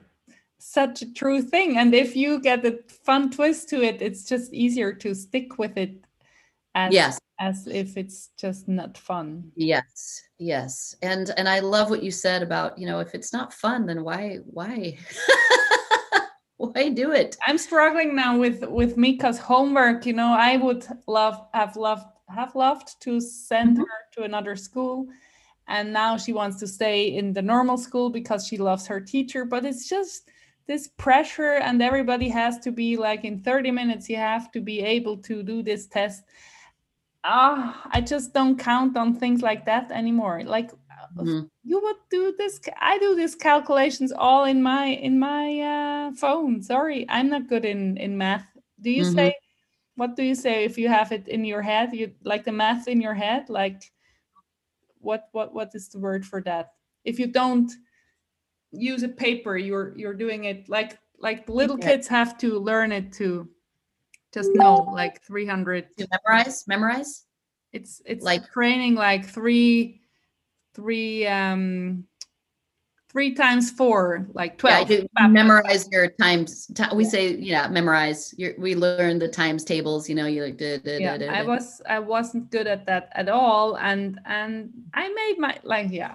such a true thing. And if you get a fun twist to it, it's just easier to stick with it as yes as if it's just not fun yes yes and and i love what you said about you know if it's not fun then why why (laughs) why do it i'm struggling now with with mika's homework you know i would love have loved have loved to send mm-hmm. her to another school and now she wants to stay in the normal school because she loves her teacher but it's just this pressure and everybody has to be like in 30 minutes you have to be able to do this test. Ah i just don't count on things like that anymore. Like mm-hmm. you would do this i do these calculations all in my in my uh, phone. Sorry i'm not good in in math. Do you mm-hmm. say what do you say if you have it in your head? You like the math in your head? Like what what what is the word for that? If you don't use a paper you're you're doing it like like little okay. kids have to learn it to just know like 300 to memorize memorize? It's it's like training like three three um three times four like 12 yeah, memorize your times we say yeah memorize your, we learn the times tables you know you like da, da, yeah, da, i was i wasn't good at that at all and and i made my like yeah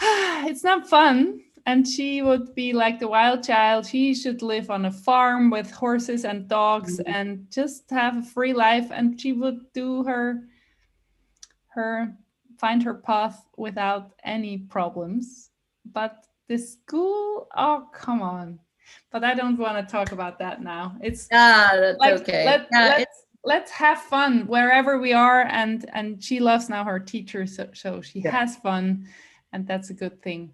(sighs) it's not fun. And she would be like the wild child. She should live on a farm with horses and dogs mm-hmm. and just have a free life. And she would do her her find her path without any problems. But the school oh come on. But i don't want to talk about that now. It's ah that's like, okay. let, yeah, let's, let's have fun wherever we are. And and she loves now her teacher so, so she yeah. has fun and that's a good thing.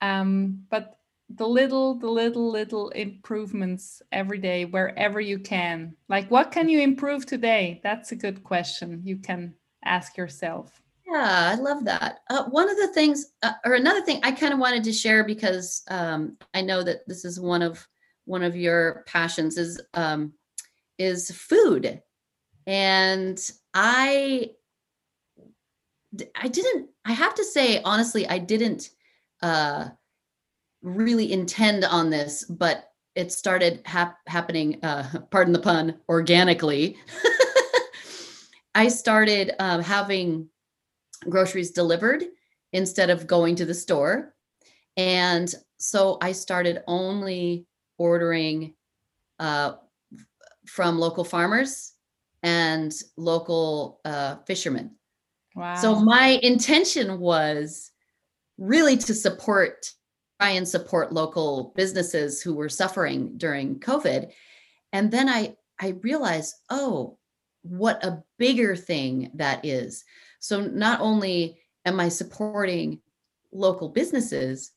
Um, but the little the little little improvements every day wherever you can like what can you improve today? That's a good question you can ask yourself. Yeah, I love that. Uh, one of the things, uh, or another thing, I kind of wanted to share because um, I know that this is one of one of your passions is um, is food, and I I didn't. I have to say honestly, I didn't uh, really intend on this, but it started hap- happening. Uh, (laughs) pardon the pun, organically. (laughs) I started um, having groceries delivered instead of going to the store. And so I started only ordering uh, from local farmers and local uh, fishermen. Wow. So my intention was really to support, try and support local businesses who were suffering during COVID. And then I I realized, oh, what a bigger thing that is. So not only am I supporting local businesses,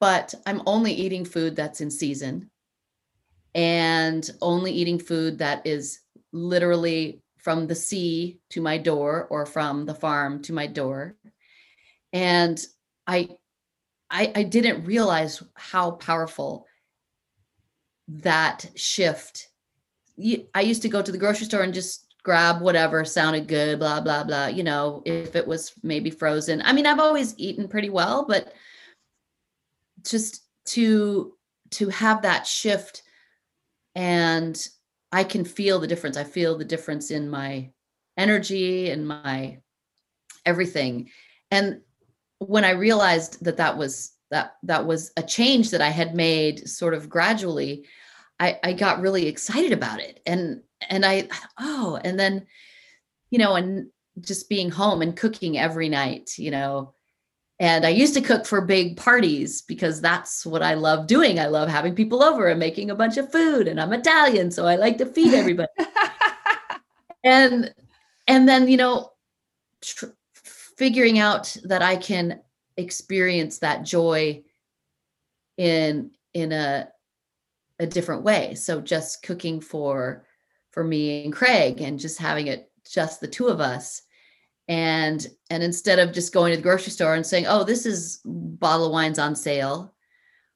but I'm only eating food that's in season and only eating food that is literally from the sea to my door or from the farm to my door. And I I, I didn't realize how powerful that shift. I used to go to the grocery store and just grab whatever sounded good, blah, blah, blah. You know, if it was maybe frozen. I mean, I've always eaten pretty well, but just to to have that shift and I can feel the difference. I feel the difference in my energy and my everything. And when I realized that that was that that was a change that I had made sort of gradually, I, I got really excited about it. And and I, oh, and then, you know, and just being home and cooking every night, you know. And I used to cook for big parties because that's what I love doing. I love having people over and making a bunch of food. And I'm Italian, so I like to feed everybody. (laughs) and and then, you know, tr- figuring out that I can experience that joy in in a a different way. So just cooking for for me and Craig and just having it just the two of us. And and instead of just going to the grocery store and saying, "Oh, this is bottle of wine's on sale,"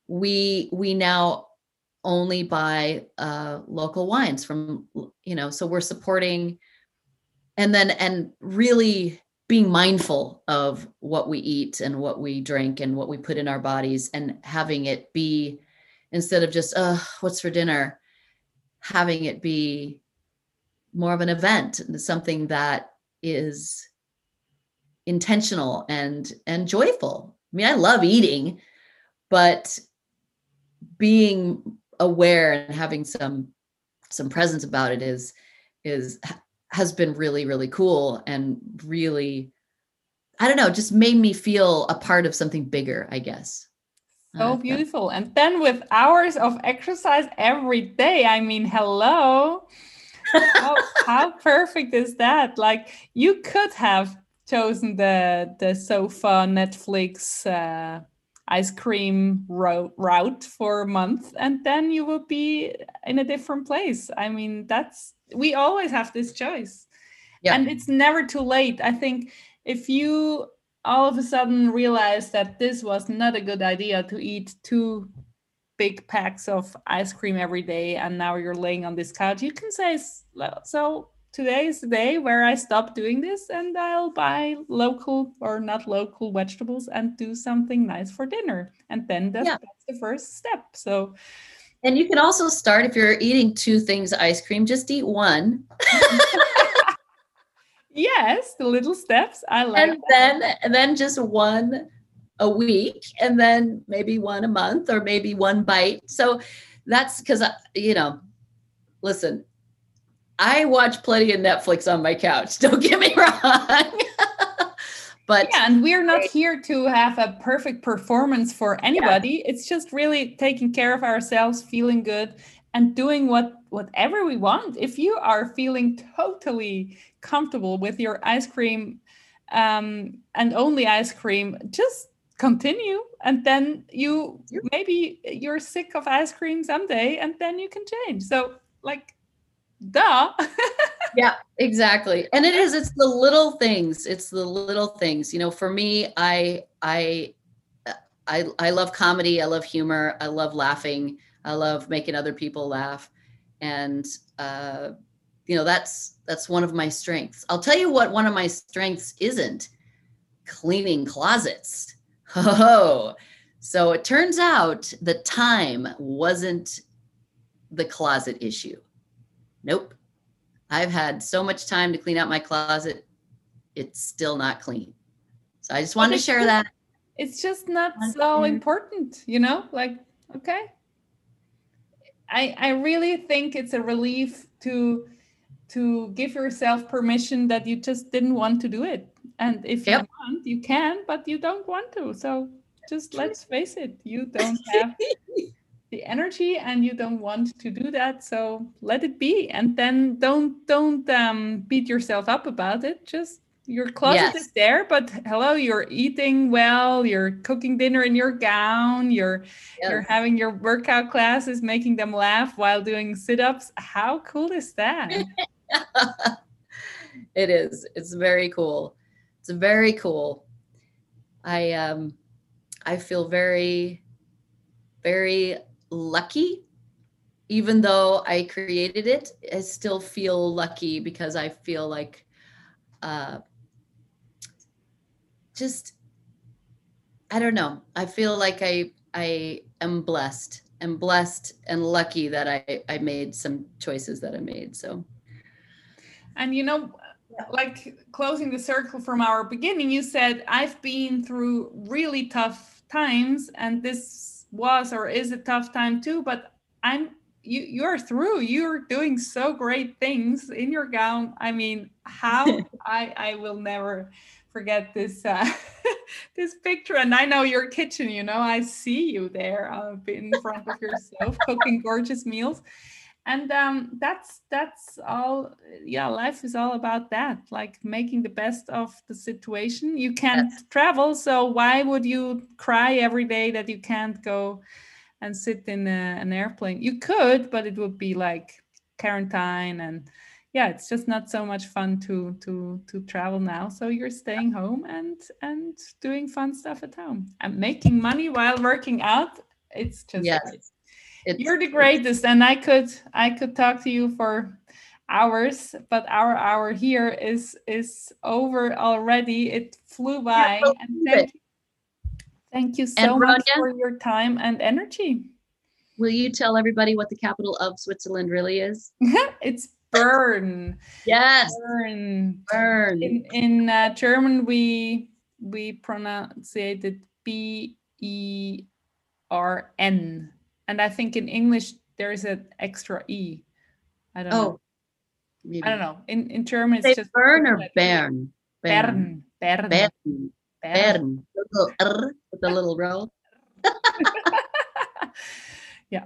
we we now only buy uh, local wines from you know. So we're supporting, and then and really being mindful of what we eat and what we drink and what we put in our bodies, and having it be instead of just, "Uh, what's for dinner," having it be more of an event something that is intentional and and joyful. I mean i love eating but being aware and having some some presence about it is is has been really really cool and really i don't know just made me feel a part of something bigger i guess. So uh, beautiful. And then with hours of exercise every day i mean hello? (laughs) How, how perfect is that? Like you could have chosen the the sofa netflix uh, ice cream ro- route for a month and then you will be in a different place. I mean that's we always have this choice. Yeah. and it's never too late. I think if you all of a sudden realize that this was not a good idea to eat two big packs of ice cream every day and now you're laying on this couch you can say so today is the day where I stop doing this and I'll buy local or not local vegetables and do something nice for dinner. And then that's, yeah. that's the first step. So, and you can also start if you're eating two things ice cream, just eat one. (laughs) yes, the little steps. I like and then and then just one a week and then maybe one a month or maybe one bite. So that's because uh, you know, listen, I watch plenty of Netflix on my couch. (laughs) Don't get me wrong. (laughs) but yeah, and we're not here to have a perfect performance for anybody. Yeah. It's just really taking care of ourselves, feeling good, and doing what whatever we want. If you are feeling totally comfortable with your ice cream um, and only ice cream, just continue and then you maybe you're sick of ice cream someday and then you can change so like duh. (laughs) Yeah exactly. And it is it's the little things it's the little things. You know for me i i i i love comedy i love humor i love laughing i love making other people laugh. And uh you know that's that's one of my strengths. I'll tell you what one of my strengths isn't. Cleaning closets. (laughs) Oh so it turns out the time wasn't the closet issue Nope. I've had so much time to clean out my closet. It's still not clean. So I just wanted to share just, that. It's just not so important, you know? Like, okay. I I really think it's a relief to to give yourself permission that you just didn't want to do it. And if yep. you want, you can, but you don't want to. So just let's face it, you don't (laughs) have the energy and you don't want to do that so let it be. And then don't don't um, beat yourself up about it. Just your closet yes. is there but hello you're eating well you're cooking dinner in your gown you're yes. you're having your workout classes making them laugh while doing sit-ups. How cool is that? (laughs) It is. It's very cool. It's very cool. I um i feel very very lucky even though I created it, I still feel lucky because I feel like uh, just I don't know. I feel like I I am blessed and blessed and lucky that I I made some choices that I made. So and you know like closing the circle from our beginning you said I've been through really tough times and this was or is a tough time too but i'm you you're through. You're doing so great things in your gown. I mean how (laughs) i i will never forget this uh, (laughs) this picture. And i know your kitchen you know i see you there uh, in front of yourself cooking gorgeous meals and um, that's that's all yeah life is all about that like making the best of the situation you can't yes. travel so why would you cry every day that you can't go and sit in a, an airplane you could but it would be like quarantine and yeah it's just not so much fun to to to travel now so you're staying home and and doing fun stuff at home and making money while working out it's just yes. Great. It's, You're the greatest, and I could I could talk to you for hours, but our hour here is is over already. It flew by, yeah, and thank you, thank you so much for your time and energy. Will you tell everybody what the capital of Switzerland really is? (laughs) it's Bern. Yes. Bern. Burn. In in uh, German, we we pronounce it B E R N, and I think in English there is an extra E. I don't Oh, know. maybe. I don't know. In in German, it's Say just burn or Bern? Bern. Bern. Bern. Bern. Bern. A little R with a little roll. (laughs) yeah.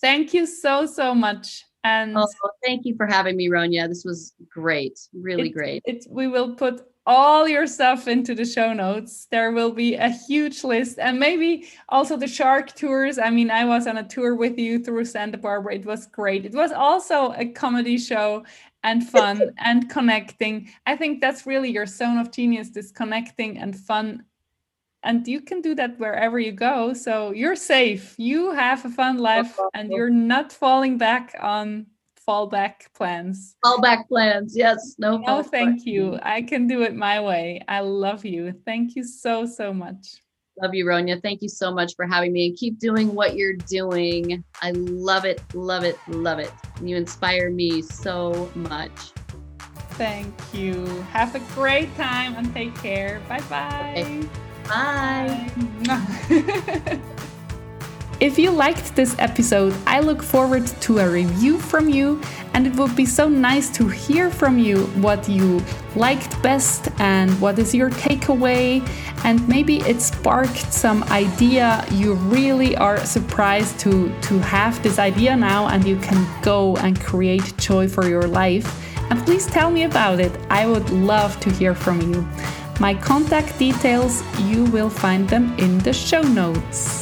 Thank you so so much, and Oh, thank you for having me, Ronja. This was great. Really It- great. It, we will put all your stuff into the show notes. There will be a huge list and maybe also the shark tours. I mean, I was on a tour with you through Santa Barbara. It was great. It was also a comedy show and (laughs) fun and connecting. I think that's really your zone of genius, this connecting and fun. And you can do that wherever you go. So you're safe. You have a fun life and you're not falling back on fallback plans. Fallback plans. Yes. No. No, thank you. I can do it my way. I love you. Thank you so, so much. Love you, Ronja. Thank you so much for having me and keep doing what you're doing. I love it, love it, love it. You inspire me so much. Thank you. Have a great time and take care. Bye bye. Bye. (laughs) If you liked this episode, I look forward to a review from you, and it would be so nice to hear from you what you liked best and what is your takeaway. And maybe it sparked some idea. You really are surprised to, to have this idea now, and you can go and create joy for your life. And please tell me about it. I would love to hear from you. My contact details, you will find them in the show notes.